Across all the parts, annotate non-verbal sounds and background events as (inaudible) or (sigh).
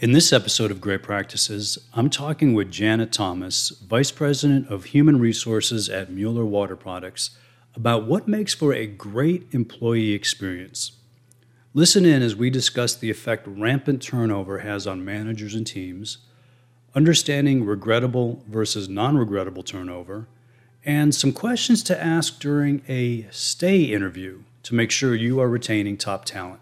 In this episode of Great Practices, I'm talking with Janet Thomas, Vice President of Human Resources at Mueller Water Products, about what makes for a great employee experience. Listen in as we discuss the effect rampant turnover has on managers and teams, understanding regrettable versus non regrettable turnover, and some questions to ask during a stay interview to make sure you are retaining top talent.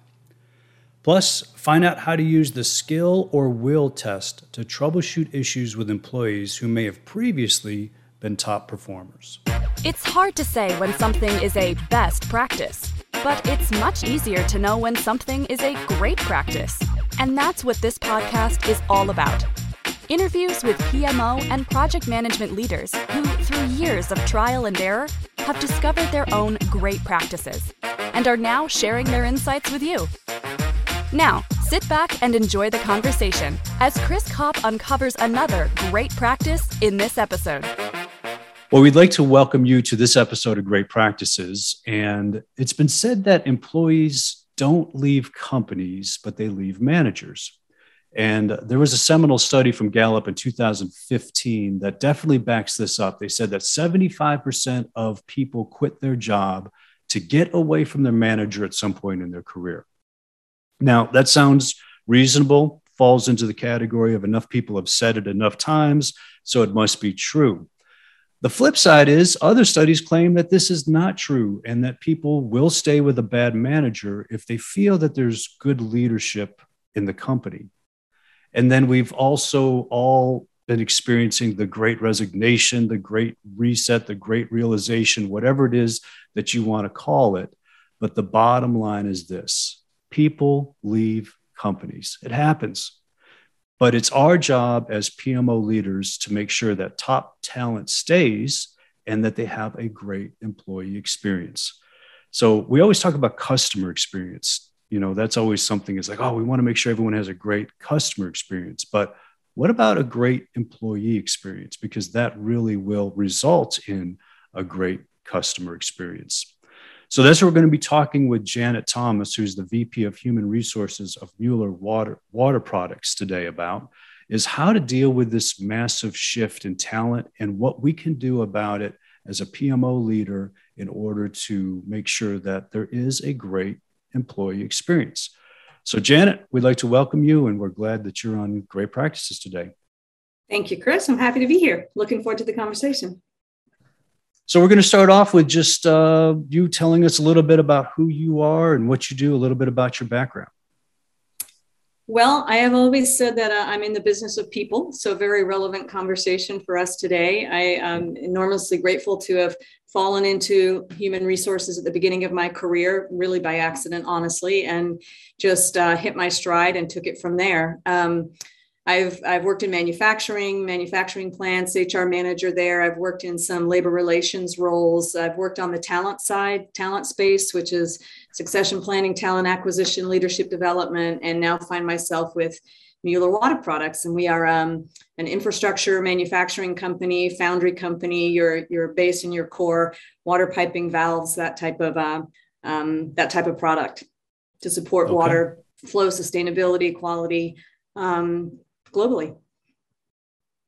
Plus, find out how to use the skill or will test to troubleshoot issues with employees who may have previously been top performers. It's hard to say when something is a best practice, but it's much easier to know when something is a great practice. And that's what this podcast is all about. Interviews with PMO and project management leaders who, through years of trial and error, have discovered their own great practices and are now sharing their insights with you. Now, sit back and enjoy the conversation as Chris Kopp uncovers another great practice in this episode. Well, we'd like to welcome you to this episode of Great Practices. And it's been said that employees don't leave companies, but they leave managers. And there was a seminal study from Gallup in 2015 that definitely backs this up. They said that 75% of people quit their job to get away from their manager at some point in their career. Now, that sounds reasonable, falls into the category of enough people have said it enough times, so it must be true. The flip side is other studies claim that this is not true and that people will stay with a bad manager if they feel that there's good leadership in the company. And then we've also all been experiencing the great resignation, the great reset, the great realization, whatever it is that you want to call it. But the bottom line is this people leave companies. It happens. But it's our job as PMO leaders to make sure that top talent stays and that they have a great employee experience. So we always talk about customer experience. You know, that's always something is like, oh, we want to make sure everyone has a great customer experience. But what about a great employee experience? Because that really will result in a great customer experience. So that's what we're going to be talking with Janet Thomas, who's the VP of Human Resources of Mueller Water, Water Products today about, is how to deal with this massive shift in talent and what we can do about it as a PMO leader in order to make sure that there is a great employee experience. So, Janet, we'd like to welcome you, and we're glad that you're on Great Practices today. Thank you, Chris. I'm happy to be here. Looking forward to the conversation. So we're going to start off with just uh, you telling us a little bit about who you are and what you do, a little bit about your background. Well, I have always said that uh, I'm in the business of people, so very relevant conversation for us today. I am enormously grateful to have fallen into human resources at the beginning of my career, really by accident, honestly, and just uh, hit my stride and took it from there. Um, I've, I've worked in manufacturing, manufacturing plants, HR manager there. I've worked in some labor relations roles. I've worked on the talent side, talent space, which is succession planning, talent acquisition, leadership development, and now find myself with Mueller Water Products. And we are um, an infrastructure manufacturing company, foundry company. You're, you're based in your core, water piping valves, that type of, uh, um, that type of product to support okay. water flow, sustainability, quality, um, globally.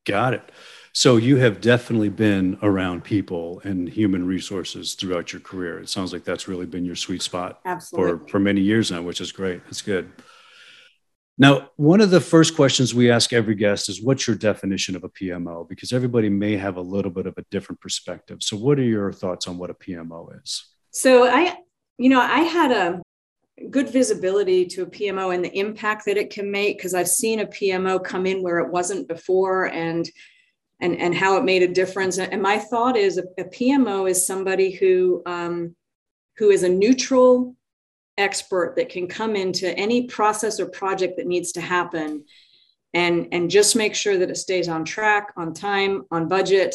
Got it. So you have definitely been around people and human resources throughout your career. It sounds like that's really been your sweet spot Absolutely. for, for many years now, which is great. That's good. Now, one of the first questions we ask every guest is what's your definition of a PMO? Because everybody may have a little bit of a different perspective. So, what are your thoughts on what a PMO is? So, I, you know, I had a good visibility to a PMO and the impact that it can make because I've seen a PMO come in where it wasn't before and and and how it made a difference. And my thought is a, a PMO is somebody who um, who is a neutral expert that can come into any process or project that needs to happen and and just make sure that it stays on track, on time, on budget.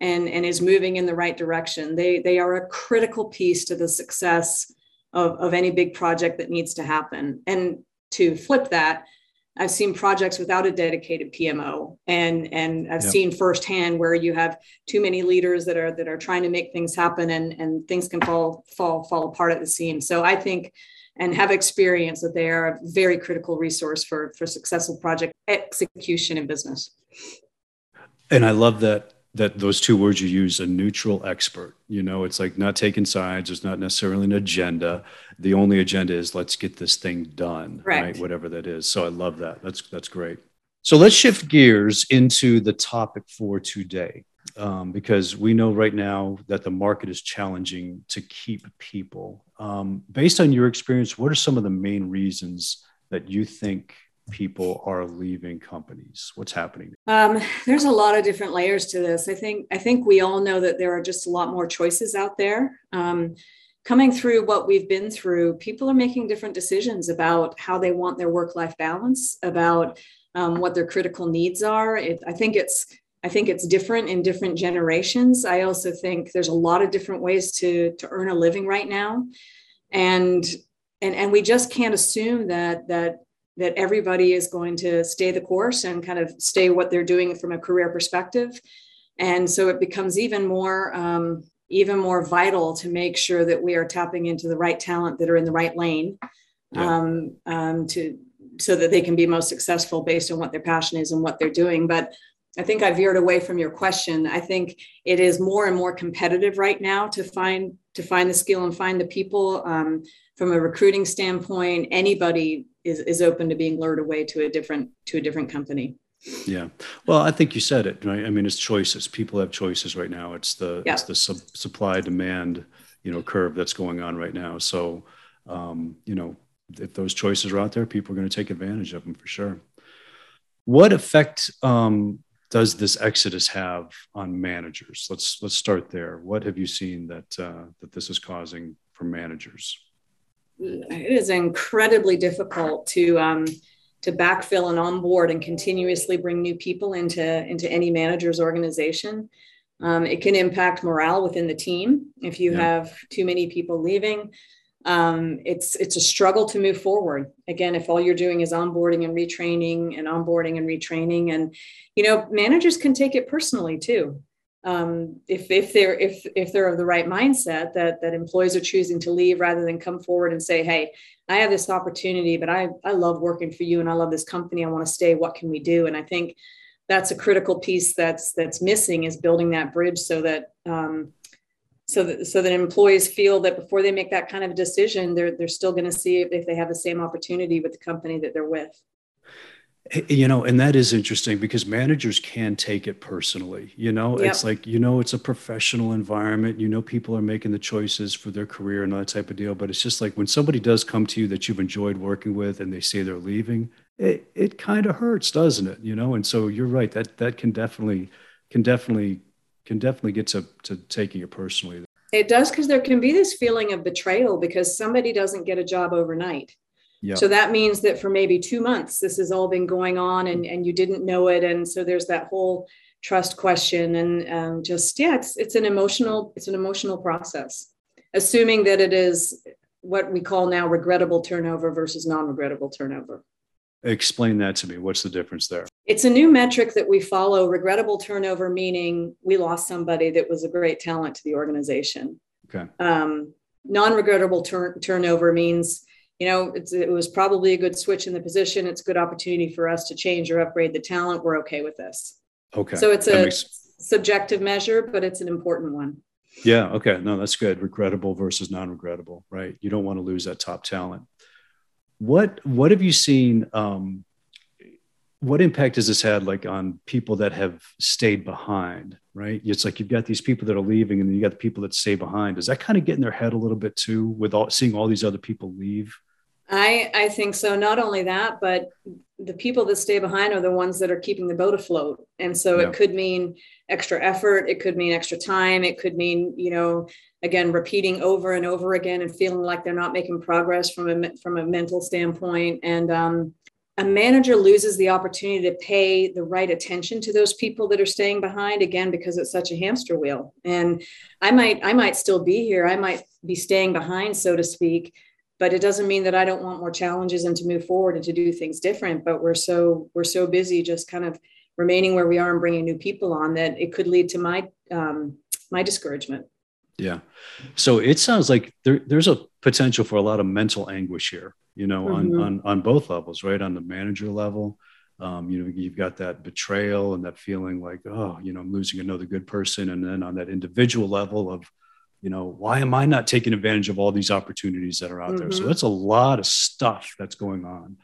And, and is moving in the right direction. They, they are a critical piece to the success of, of any big project that needs to happen. And to flip that, I've seen projects without a dedicated PMO, and and I've yep. seen firsthand where you have too many leaders that are that are trying to make things happen, and and things can fall fall fall apart at the seams. So I think and have experience that they are a very critical resource for for successful project execution in business and i love that that those two words you use a neutral expert you know it's like not taking sides there's not necessarily an agenda. The only agenda is let's get this thing done Correct. right whatever that is. So i love that. That's that's great. So let's shift gears into the topic for today um, because we know right now that the market is challenging to keep people. Um, based on your experience what are some of the main reasons that you think people are leaving companies? What's happening? Um, there's a lot of different layers to this. I think i think we all know that there are just a lot more choices out there. Um, coming through what we've been through people are making different decisions about how they want their work life balance about um, what their critical needs are. It, i think it's i think it's different in different generations. I also think there's a lot of different ways to to earn a living right now. And and and we just can't assume that that that everybody is going to stay the course and kind of stay what they're doing from a career perspective. And so it becomes even more um, even more vital to make sure that we are tapping into the right talent that are in the right lane yeah. um, um, to so that they can be most successful based on what their passion is and what they're doing. But i think i veered away from your question. I think it is more and more competitive right now to find to find the skill and find the people. Um, from a recruiting standpoint anybody is, is open to being lured away to a different to a different company. Yeah. Well i think you said it right? I mean it's choices. People have choices right now. It's the yeah. it's the sub, supply demand you know curve that's going on right now. So um, you know if those choices are out there people are going to take advantage of them for sure. What effect um, does this exodus have on managers? Let's let's start there. What have you seen that uh, that this is causing for managers it is incredibly difficult to um, to backfill and onboard and continuously bring new people into into any manager's organization. Um, it can impact morale within the team if you yeah. have too many people leaving. Um, it's it's a struggle to move forward. Again, if all you're doing is onboarding and retraining and onboarding and retraining, and you know managers can take it personally too um, if if they're if if they're of the right mindset that that employees are choosing to leave rather than come forward and say hey i have this opportunity but i i love working for you and i love this company. I want to stay. What can we do? And i think that's a critical piece that's that's missing is building that bridge so that um, so that so that employees feel that before they make that kind of decision they're they're still going to see if, if they have the same opportunity with the company that they're with you know and that is interesting because managers can take it personally you know? Yep. it's like you know it's a professional environment you know people are making the choices for their career and that type of deal but it's just like when somebody does come to you that you've enjoyed working with and they say they're leaving it, it kind of hurts doesn't it? You know and so you're right that that can definitely can definitely can definitely get to, to taking it personally. It does because there can be this feeling of betrayal because somebody doesn't get a job overnight Yep. So that means that for maybe two months, this has all been going on and, and you didn't know it. And so there's that whole trust question and um, just, yeah, it's, it's an emotional, it's an emotional process, assuming that it is what we call now regrettable turnover versus non-regrettable turnover. Explain that to me. What's the difference there? It's a new metric that we follow. Regrettable turnover meaning we lost somebody that was a great talent to the organization. Okay. Um, non-regrettable tur- turnover means you know, it was probably a good switch in the position. It's a good opportunity for us to change or upgrade the talent. We're okay with this. Okay. So it's that a makes... subjective measure, but it's an important one. Yeah. Okay. No, that's good. Regrettable versus non-regrettable, right? You don't want to lose that top talent. What What have you seen? Um, what impact has this had, like, on people that have stayed behind? Right. It's like you've got these people that are leaving, and then you got the people that stay behind. Does that kind of get in their head a little bit too, with all seeing all these other people leave? I, I think so. Not only that, but the people that stay behind are the ones that are keeping the boat afloat. And so yeah. it could mean extra effort. It could mean extra time. It could mean, you know, again, repeating over and over again and feeling like they're not making progress from a, from a mental standpoint. And um, a manager loses the opportunity to pay the right attention to those people that are staying behind again because it's such a hamster wheel and i might i might still be here i might be staying behind so to speak but it doesn't mean that I don't want more challenges and to move forward and to do things different. But we're so we're so busy just kind of remaining where we are and bringing new people on that it could lead to my um, my discouragement. Yeah. So it sounds like there, there's a potential for a lot of mental anguish here, you know, mm-hmm. on, on, on both levels, right? On the manager level, um, you know, you've got that betrayal and that feeling like, oh, you know, I'm losing another good person. And then on that individual level of, you know, why am I not taking advantage of all these opportunities that are out mm-hmm. there? So mm-hmm. that's a lot of stuff that's going on.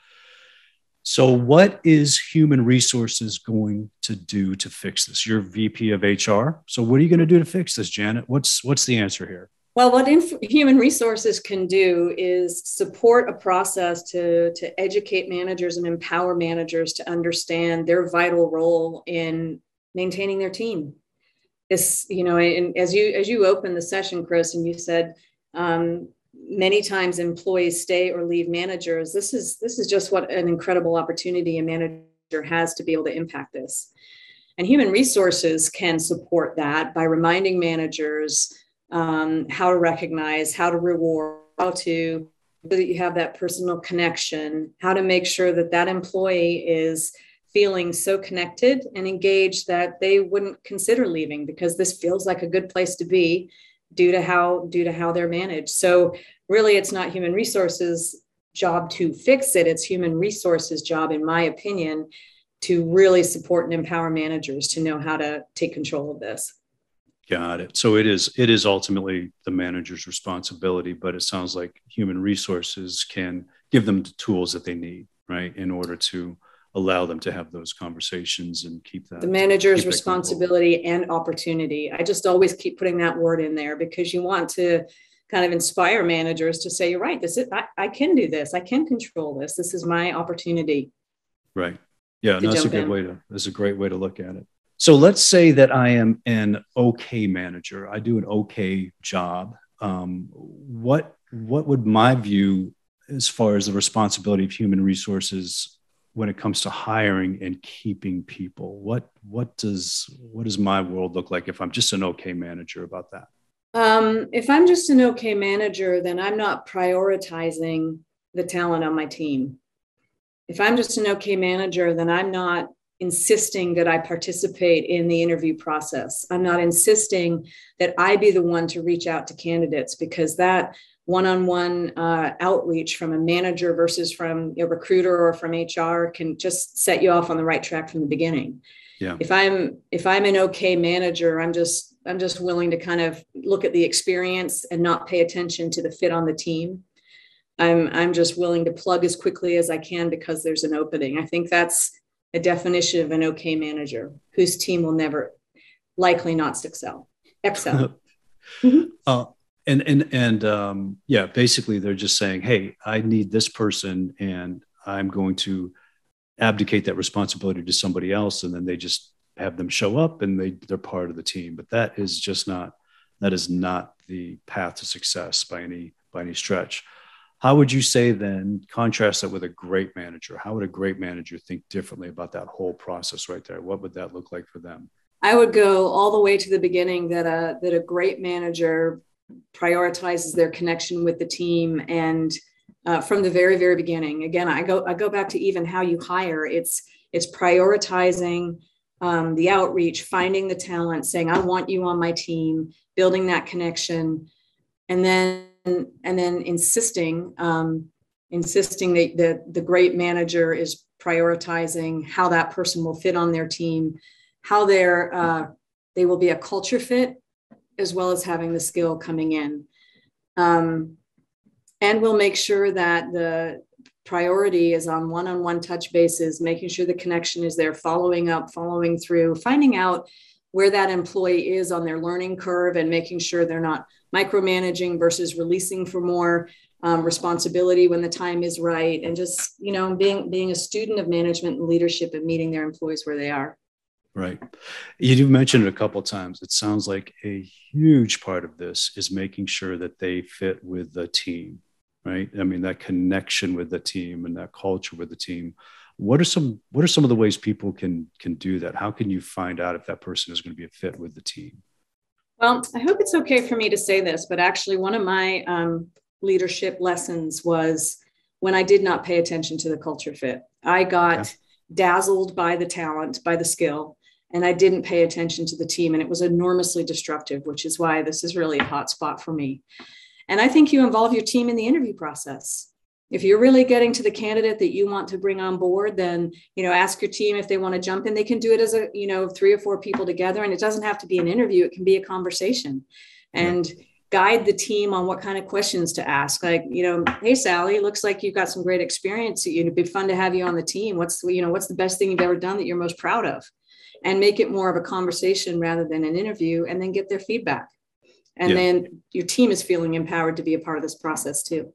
So, what is human resources going to do to fix this? You're VP of HR. So, what are you going to do to fix this, Janet? What's what's the answer here? Well, what inf- human resources can do is support a process to, to educate managers and empower managers to understand their vital role in maintaining their team. This, you know, and as you as you opened the session, Chris, and you said um, many times employees stay or leave managers this is this is just what an incredible opportunity a manager has to be able to impact this. And human resources can support that by reminding managers um, how to recognize how to reward how to so that you have that personal connection how to make sure that that employee is feeling so connected and engaged that they wouldn't consider leaving because this feels like a good place to be due to how due to how they're managed. So really it's not human resources job to fix it. It's human resources job in my opinion to really support and empower managers to know how to take control of this. Got it. So it is it is ultimately the manager's responsibility but it sounds like human resources can give them the tools that they need right in order to allow them to have those conversations and keep that the manager's responsibility and opportunity. I just always keep putting that word in there because you want to kind of inspire managers to say you're right this is I, I can do this. I can control this. This is my opportunity. Right. Yeah no, that's a good in. way to that's a great way to look at it. So let's say that i am an okay manager. I do an okay job. Um, what what would my view as far as the responsibility of human resources when it comes to hiring and keeping people? What what does what does my world look like if i'm just an okay manager about that? Um, if i'm just an okay manager then i'm not prioritizing the talent on my team. If i'm just an okay manager then i'm not insisting that i participate in the interview process. I'm not insisting that i be the one to reach out to candidates because that one-on-one uh, outreach from a manager versus from a recruiter or from hr can just set you off on the right track from the beginning yeah. if i'm if i'm an okay manager i'm just i'm just willing to kind of look at the experience and not pay attention to the fit on the team i'm i'm just willing to plug as quickly as i can because there's an opening i think that's a definition of an okay manager whose team will never likely not excel excel (laughs) mm-hmm. uh, and and and um, yeah, basically they're just saying, hey, I need this person, and I'm going to abdicate that responsibility to somebody else, and then they just have them show up and they they're part of the team. But that is just not that is not the path to success by any by any stretch. How would you say then contrast that with a great manager? How would a great manager think differently about that whole process right there? What would that look like for them? I would go all the way to the beginning that a that a great manager prioritizes their connection with the team and uh, from the very very beginning. Again i go i go back to even how you hire. It's it's prioritizing um, the outreach finding the talent saying i want you on my team building that connection and then and then insisting um, insisting that the, great manager is prioritizing how that person will fit on their team how they're uh, they will be a culture fit as well as having the skill coming in. Um, and we'll make sure that the priority is on one-on-one touch bases, making sure the connection is there, following up, following through, finding out where that employee is on their learning curve and making sure they're not micromanaging versus releasing for more um, responsibility when the time is right and just you know being being a student of management and leadership and meeting their employees where they are Right. You mentioned it a couple times. It sounds like a huge part of this is making sure that they fit with the team, right? I mean, that connection with the team and that culture with the team. What are some what are some of the ways people can can do that? How can you find out if that person is going to be a fit with the team? Well, I hope it's okay for me to say this, but actually, one of my um, leadership lessons was when I did not pay attention to the culture fit. I got dazzled by the talent, by the skill, and I didn't pay attention to the team. And it was enormously destructive, which is why this is really a hot spot for me. And I think you involve your team in the interview process. If you're really getting to the candidate that you want to bring on board, then you know ask your team if they want to jump in. They can do it as a you know three or four people together, and it doesn't have to be an interview. It can be a conversation, and guide the team on what kind of questions to ask. Like you know, hey Sally, looks like you've got some great experience. It'd be fun to have you on the team. What's you know what's the best thing you've ever done that you're most proud of? And make it more of a conversation rather than an interview and then get their feedback. And yeah. then your team is feeling empowered to be a part of this process too.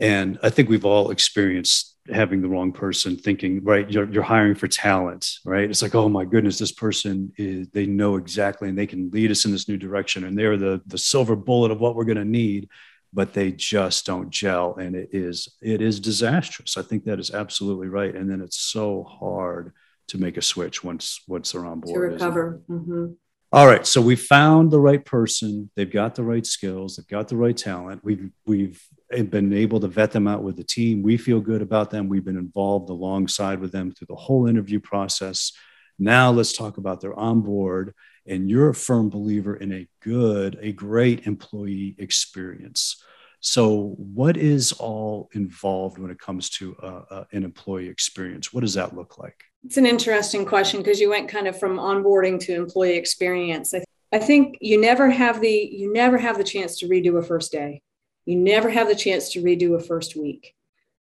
And i think we've all experienced having the wrong person thinking right you're, you're hiring for talent right? It's like oh my goodness this person is they know exactly and they can lead us in this new direction and they're the the silver bullet of what we're going to need but they just don't gel and it is it is disastrous. I think that is absolutely right and then it's so hard to make a switch once once they're on board. To recover. Mm-hmm. All right, so we found the right person. They've got the right skills. They've got the right talent. We've we've been able to vet them out with the team. We feel good about them. We've been involved alongside with them through the whole interview process. Now let's talk about their onboard. And you're a firm believer in a good, a great employee experience. So, what is all involved when it comes to uh, uh, an employee experience? What does that look like? It's an interesting question because you went kind of from onboarding to employee experience. I, I think you never have the you never have the chance to redo a first day. You never have the chance to redo a first week.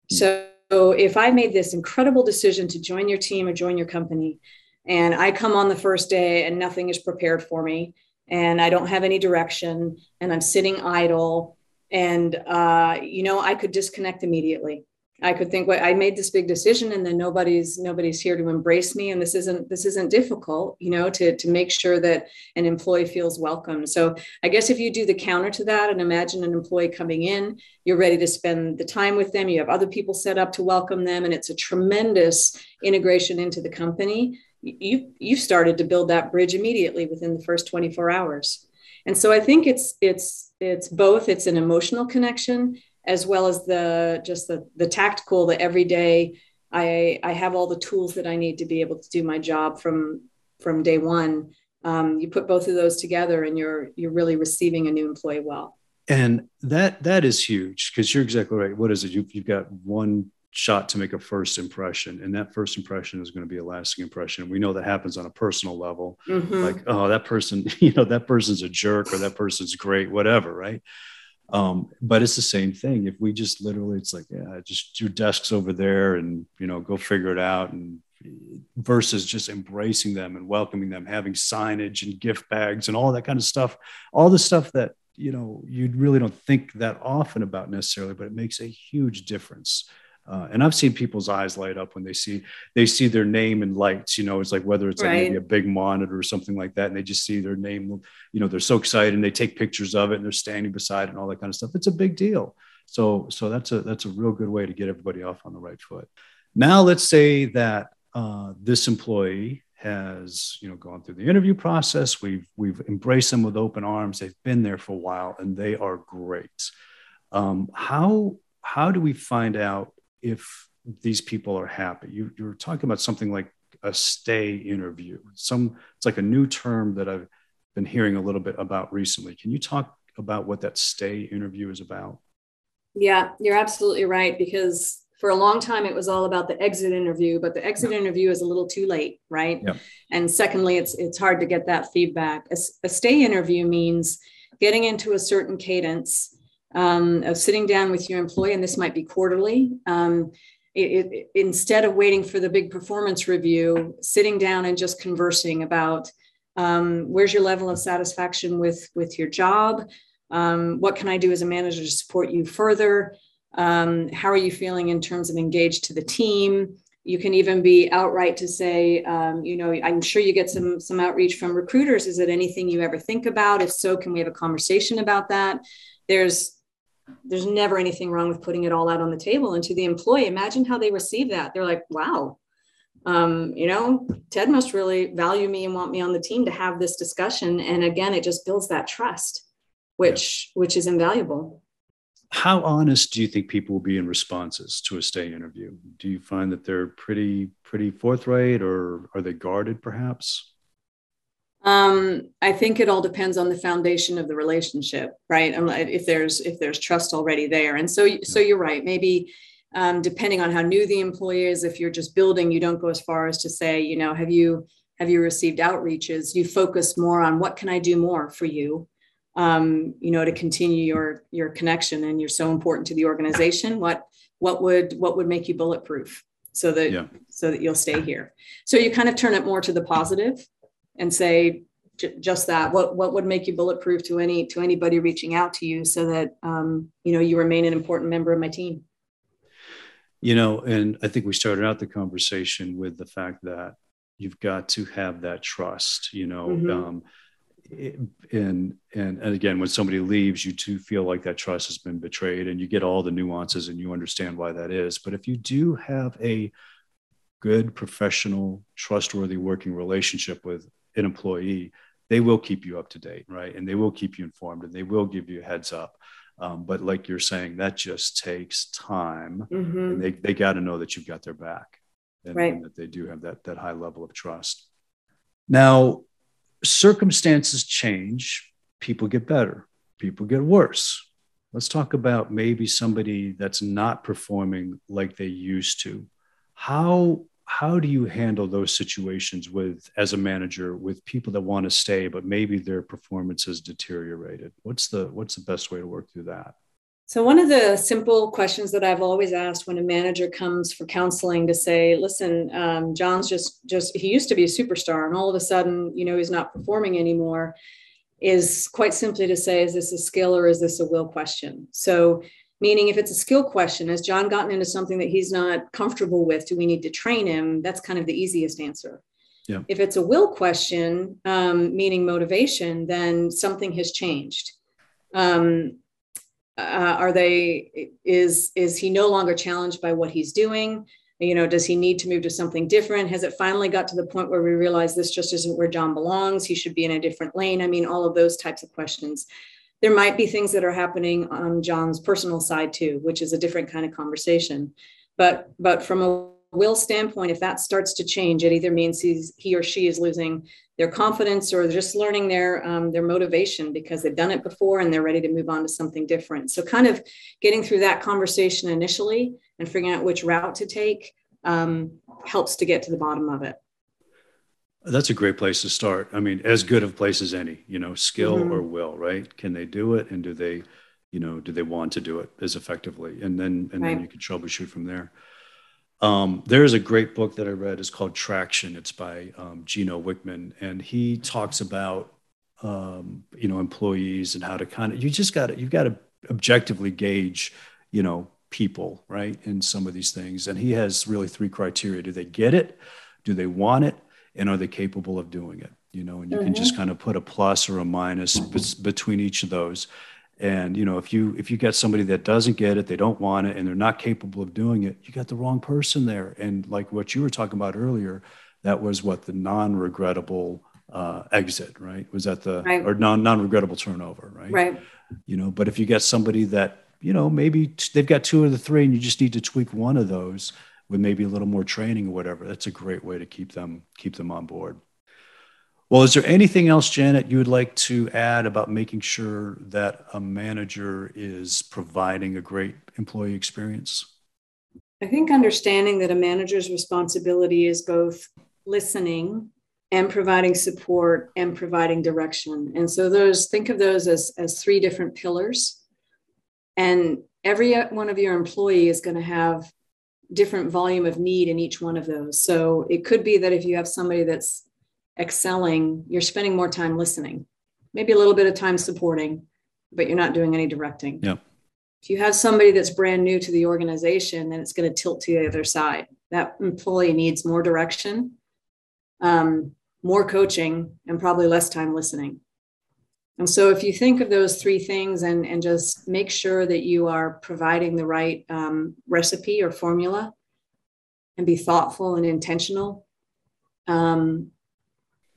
So if I made this incredible decision to join your team or join your company, and I come on the first day and nothing is prepared for me, and I don't have any direction, and I'm sitting idle, and uh, you know I could disconnect immediately. I could think, well, I made this big decision and then nobody's nobody's here to embrace me. And this isn't this isn't difficult, you know, to, to make sure that an employee feels welcome. So I guess if you do the counter to that and imagine an employee coming in, you're ready to spend the time with them, you have other people set up to welcome them, and it's a tremendous integration into the company. You you've started to build that bridge immediately within the first 24 hours. And so I think it's it's it's both, it's an emotional connection as well as the just the the tactical the everyday i i have all the tools that i need to be able to do my job from from day one. Um, you put both of those together and you're you're really receiving a new employee well. And that that is huge because you're exactly right. What is it? You've, you've got one shot to make a first impression and that first impression is going to be a lasting impression. We know that happens on a personal level. Mm-hmm. like oh that person (laughs) you know that person's a jerk or that person's great whatever right um, but it's the same thing. If we just literally, it's like, yeah, just your desk's over there and, you know, go figure it out. And versus just embracing them and welcoming them, having signage and gift bags and all that kind of stuff, all the stuff that, you know, you really don't think that often about necessarily, but it makes a huge difference. Uh, and I've seen people's eyes light up when they see they see their name in lights. You know, it's like whether it's like maybe a big monitor or something like that, and they just see their name. You know, they're so excited and they take pictures of it and they're standing beside it and all that kind of stuff. It's a big deal. So so that's a that's a real good way to get everybody off on the right foot. Now let's say that uh, this employee has you know gone through the interview process. We've we've embraced them with open arms. They've been there for a while and they are great. Um, how how do we find out if these people are happy. You, you're talking about something like a stay interview. Some it's like a new term that I've been hearing a little bit about recently. Can you talk about what that stay interview is about? Yeah, you're absolutely right because for a long time it was all about the exit interview, but the exit interview is a little too late, right? Yeah. And secondly, it's it's hard to get that feedback. A, a stay interview means getting into a certain cadence um, of sitting down with your employee, and this might be quarterly. Um, it, it, instead of waiting for the big performance review, sitting down and just conversing about um, where's your level of satisfaction with with your job, um, what can I do as a manager to support you further, um, how are you feeling in terms of engaged to the team. You can even be outright to say, um, you know, I'm sure you get some some outreach from recruiters. Is it anything you ever think about? If so, can we have a conversation about that? There's there's never anything wrong with putting it all out on the table. And to the employee imagine how they receive that. They're like wow. Um, you know ted must really value me and want me on the team to have this discussion. And again it just builds that trust which which is invaluable. How honest do you think people will be in responses to a stay interview? Do you find that they're pretty pretty forthright or are they guarded perhaps Um, I think it all depends on the foundation of the relationship, right? If there's if there's trust already there, and so so you're right. Maybe um, depending on how new the employee is, if you're just building, you don't go as far as to say, you know, have you have you received outreaches? You focus more on what can I do more for you, um, you know, to continue your your connection, and you're so important to the organization. What what would what would make you bulletproof so that yeah. so that you'll stay here? So you kind of turn it more to the positive and say j- just that what what would make you bulletproof to any to anybody reaching out to you so that um, you know you remain an important member of my team you know and i think we started out the conversation with the fact that you've got to have that trust you know mm-hmm. um, and, and and again when somebody leaves you too feel like that trust has been betrayed and you get all the nuances and you understand why that is but if you do have a good professional trustworthy working relationship with an employee they will keep you up to date right? And they will keep you informed and they will give you a heads up. Um, but like you're saying that just takes time mm-hmm. and they, they got to know that you've got their back and, right. and that they do have that that high level of trust. Now circumstances change. People get better. People get worse. Let's talk about maybe somebody that's not performing like they used to. How how do you handle those situations with as a manager with people that want to stay but maybe their performance has deteriorated? What's the what's the best way to work through that? So one of the simple questions that i've always asked when a manager comes for counseling to say listen um, john's just just he used to be a superstar and all of a sudden you know he's not performing anymore is quite simply to say is this a skill or is this a will question? So Meaning, if it's a skill question, has John gotten into something that he's not comfortable with? Do we need to train him? That's kind of the easiest answer. Yeah. If it's a will question, um, meaning motivation, then something has changed. Um, uh, are they is is he no longer challenged by what he's doing? You know, does he need to move to something different? Has it finally got to the point where we realize this just isn't where John belongs? He should be in a different lane. I mean, all of those types of questions there might be things that are happening on John's personal side too, which is a different kind of conversation. But but from a will standpoint, if that starts to change, it either means he's he or she is losing their confidence or just learning their um, their motivation because they've done it before and they're ready to move on to something different. So kind of getting through that conversation initially and figuring out which route to take um, helps to get to the bottom of it. That's a great place to start. I mean, as good of place as any, you know, skill mm-hmm. or will, right? Can they do it? And do they, you know, do they want to do it as effectively? And then, and right. then you can troubleshoot from there. Um, there is a great book that I read. It's called Traction. It's by um, Gino Wickman, and he talks about um, you know employees and how to kind of you just got to you've got to objectively gauge you know people right in some of these things. And he has really three criteria: do they get it? Do they want it? And are they capable of doing it you know and you mm-hmm. can just mm-hmm. kind of put a plus or a minus b- between each of those and you know if you if you get somebody that doesn't get it they don't want it and they're not capable of doing it you got the wrong person there and like what you were talking about earlier that was what the non-regrettable uh, exit right was that the right. or non non-regrettable turnover right right you know but if you get somebody that you know maybe t- they've got two of the three and you just need to tweak one of those with maybe a little more training or whatever, that's a great way to keep them keep them on board. Well, is there anything else, Janet, you would like to add about making sure that a manager is providing a great employee experience? I think understanding that a manager's responsibility is both listening and providing support and providing direction. And so those think of those as, as three different pillars. And every one of your employee is going to have different volume of need in each one of those. So it could be that if you have somebody that's excelling, you're spending more time listening, maybe a little bit of time supporting, but you're not doing any directing. Yeah. If you have somebody that's brand new to the organization, then it's going to tilt to the other side. That employee needs more direction, um, more coaching, and probably less time listening. And so, if you think of those three things and, and just make sure that you are providing the right um, recipe or formula and be thoughtful and intentional, um,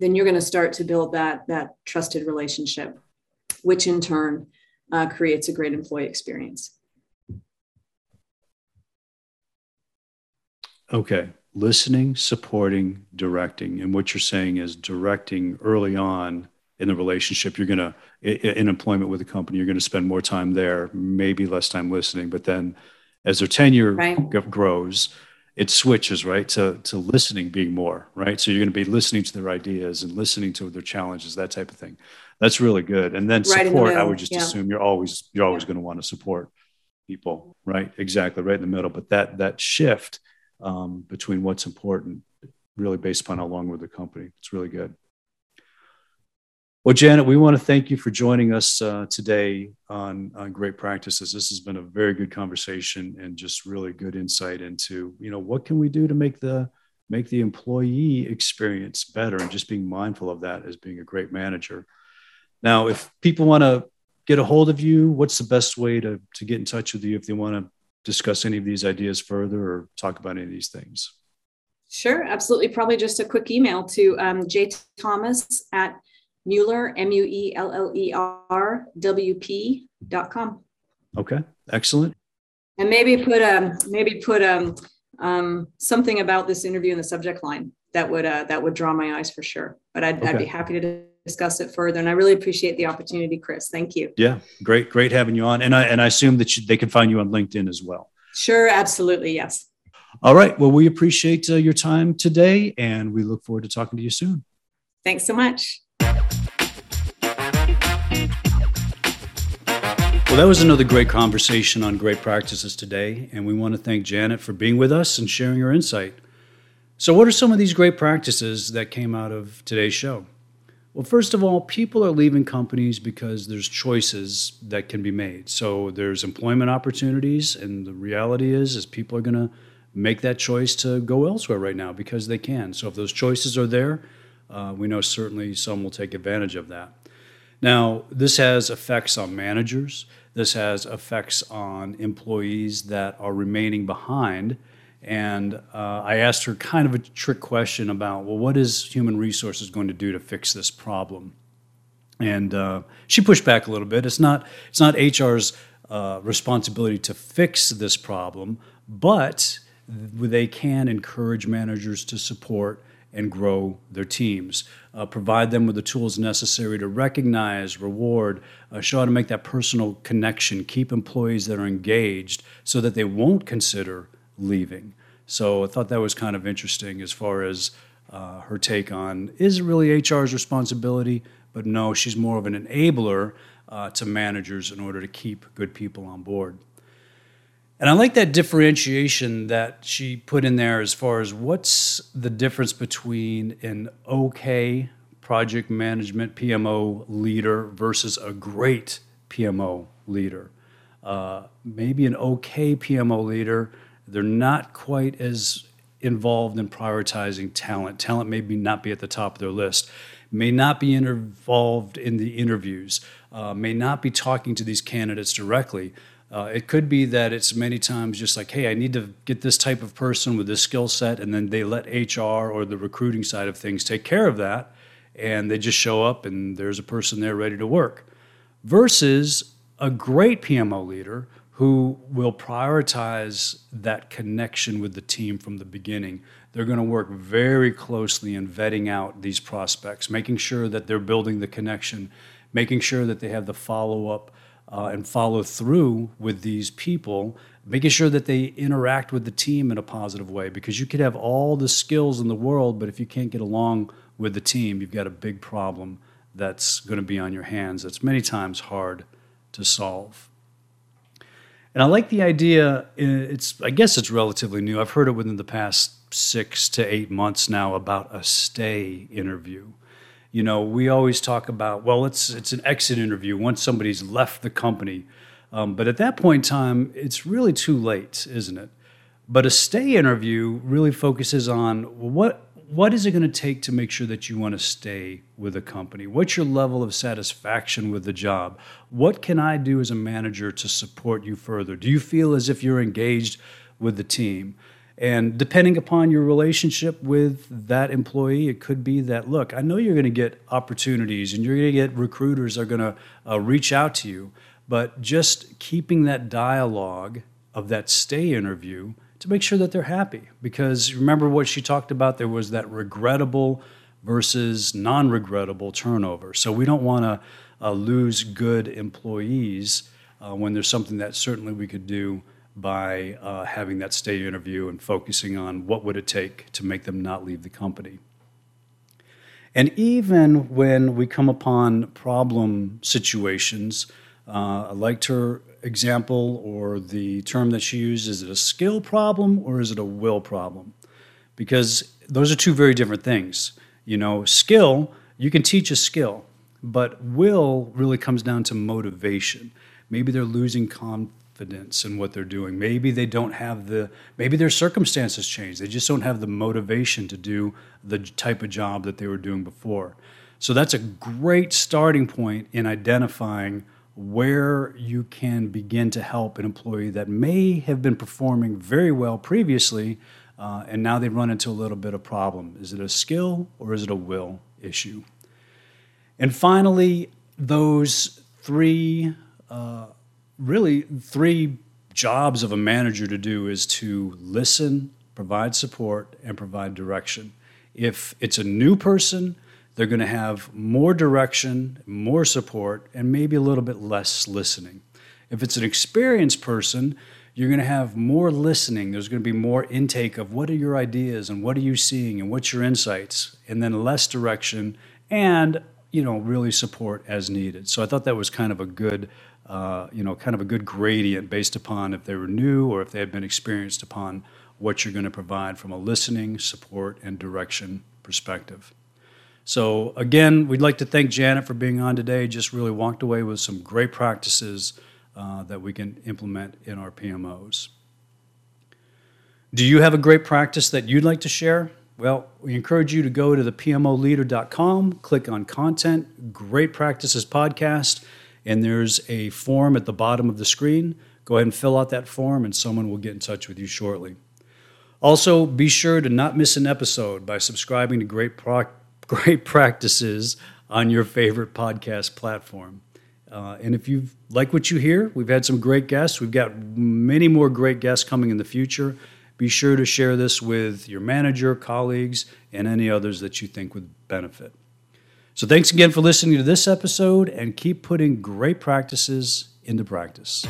then you're going to start to build that, that trusted relationship, which in turn uh, creates a great employee experience. Okay. listening, supporting, directing. And what you're saying is directing early on in the relationship. You're going to, in employment with a company, you're going to spend more time there, maybe less time listening. But then as their tenure right. g- grows, it switches, right, to, to listening being more, right? So you're going to be listening to their ideas and listening to their challenges, that type of thing. That's really good. And then right support, the I would just yeah. assume you're always, you're always yeah. going to want to support people, right? Exactly, right in the middle. But that, that shift – um, between what's important, really based upon how long we're the company. It's really good. Well, Janet, we want to thank you for joining us uh, today on, on Great Practices. This has been a very good conversation and just really good insight into, you know, what can we do to make the make the employee experience better and just being mindful of that as being a great manager. Now, if people want to get a hold of you, what's the best way to, to get in touch with you if they want to discuss any of these ideas further or talk about any of these things? Sure, absolutely. Probably just a quick email to um, Thomas at Mueller, M U E L L E R W P dot com. Okay, excellent. And maybe put um maybe put um, um something about this interview in the subject line that would uh, that would draw my eyes for sure. But I'd, okay. I'd be happy to discuss it further. And I really appreciate the opportunity, Chris. Thank you. Yeah, great, great having you on. And I and I assume that you, they can find you on LinkedIn as well. Sure, absolutely, yes. All right. Well, we appreciate uh, your time today, and we look forward to talking to you soon. Thanks so much. Well, that was another great conversation on great practices today, and we want to thank Janet for being with us and sharing her insight. So, what are some of these great practices that came out of today's show? Well, first of all, people are leaving companies because there's choices that can be made. So there's employment opportunities, and the reality is, is people are going to make that choice to go elsewhere right now because they can. So if those choices are there, uh, we know certainly some will take advantage of that. Now, this has effects on managers. This has effects on employees that are remaining behind and uh, I asked her kind of a trick question about, well, what is human resources going to do to fix this problem? And uh, she pushed back a little bit. It's not, it's not HR's uh, responsibility to fix this problem, but they can encourage managers to support and grow their teams, uh, provide them with the tools necessary to recognize, reward, uh, show how to make that personal connection, keep employees that are engaged so that they won't consider leaving. So I thought that was kind of interesting as far as uh, her take on is it really HR's responsibility? But no, she's more of an enabler uh, to managers in order to keep good people on board. And I like that differentiation that she put in there as far as what's the difference between an okay project management PMO leader versus a great PMO leader. Uh, maybe an okay PMO leader they're not quite as involved in prioritizing talent. Talent may be not be at the top of their list, may not be involved in the interviews, uh, may not be talking to these candidates directly. Uh, it could be that it's many times just like, hey, I need to get this type of person with this skill set, and then they let HR or the recruiting side of things take care of that, and they just show up and there's a person there ready to work. Versus a great PMO leader who will prioritize that connection with the team from the beginning. They're going to work very closely in vetting out these prospects, making sure that they're building the connection, making sure that they have the follow up uh, and follow through with these people, making sure that they interact with the team in a positive way. Because you could have all the skills in the world, but if you can't get along with the team, you've got a big problem that's going to be on your hands. That's many times hard to solve. And I like the idea. It's I guess it's relatively new. I've heard it within the past six to eight months now about a stay interview. You know, we always talk about well, it's it's an exit interview once somebody's left the company, um, but at that point in time, it's really too late, isn't it? But a stay interview really focuses on what what is it going to take to make sure that you want to stay with a company? What's your level of satisfaction with the job? What can I do as a manager to support you further? Do you feel as if you're engaged with the team? And depending upon your relationship with that employee, it could be that, look, I know you're going to get opportunities and you're going to get recruiters are going to uh, reach out to you, but just keeping that dialogue of that stay interview to make sure that they're happy. Because remember what she talked about? There was that regrettable versus non regrettable turnover. So we don't want to uh, lose good employees uh, when there's something that certainly we could do by uh, having that stay interview and focusing on what would it take to make them not leave the company. And even when we come upon problem situations, uh, I liked her example or the term that she used is it a skill problem or is it a will problem? Because those are two very different things. You know, skill, you can teach a skill, but will really comes down to motivation. Maybe they're losing confidence in what they're doing. Maybe they don't have the, maybe their circumstances change. They just don't have the motivation to do the type of job that they were doing before. So that's a great starting point in identifying where you can begin to help an employee that may have been performing very well previously uh, and now they've run into a little bit of problem. Is it a skill or is it a will issue? And finally, those three, uh, really, three jobs of a manager to do is to listen, provide support, and provide direction. If it's a new person, they're going to have more direction, more support, and maybe a little bit less listening. If it's an experienced person, you're going to have more listening. There's going to be more intake of what are your ideas and what are you seeing and what's your insights, and then less direction and you know really support as needed. So I thought that was kind of a good uh, you know kind of a good gradient based upon if they were new or if they had been experienced upon what you're going to provide from a listening, support, and direction perspective. So, again, we'd like to thank Janet for being on today. Just really walked away with some great practices uh, that we can implement in our PMOs. Do you have a great practice that you'd like to share? Well, we encourage you to go to the PMOleader.com, click on content, great practices podcast, and there's a form at the bottom of the screen. Go ahead and fill out that form, and someone will get in touch with you shortly. Also, be sure to not miss an episode by subscribing to Great Pro- (laughs) great practices on your favorite podcast platform. Uh, and if you like what you hear, we've had some great guests. We've got many more great guests coming in the future. Be sure to share this with your manager, colleagues, and any others that you think would benefit. So, thanks again for listening to this episode and keep putting great practices into practice.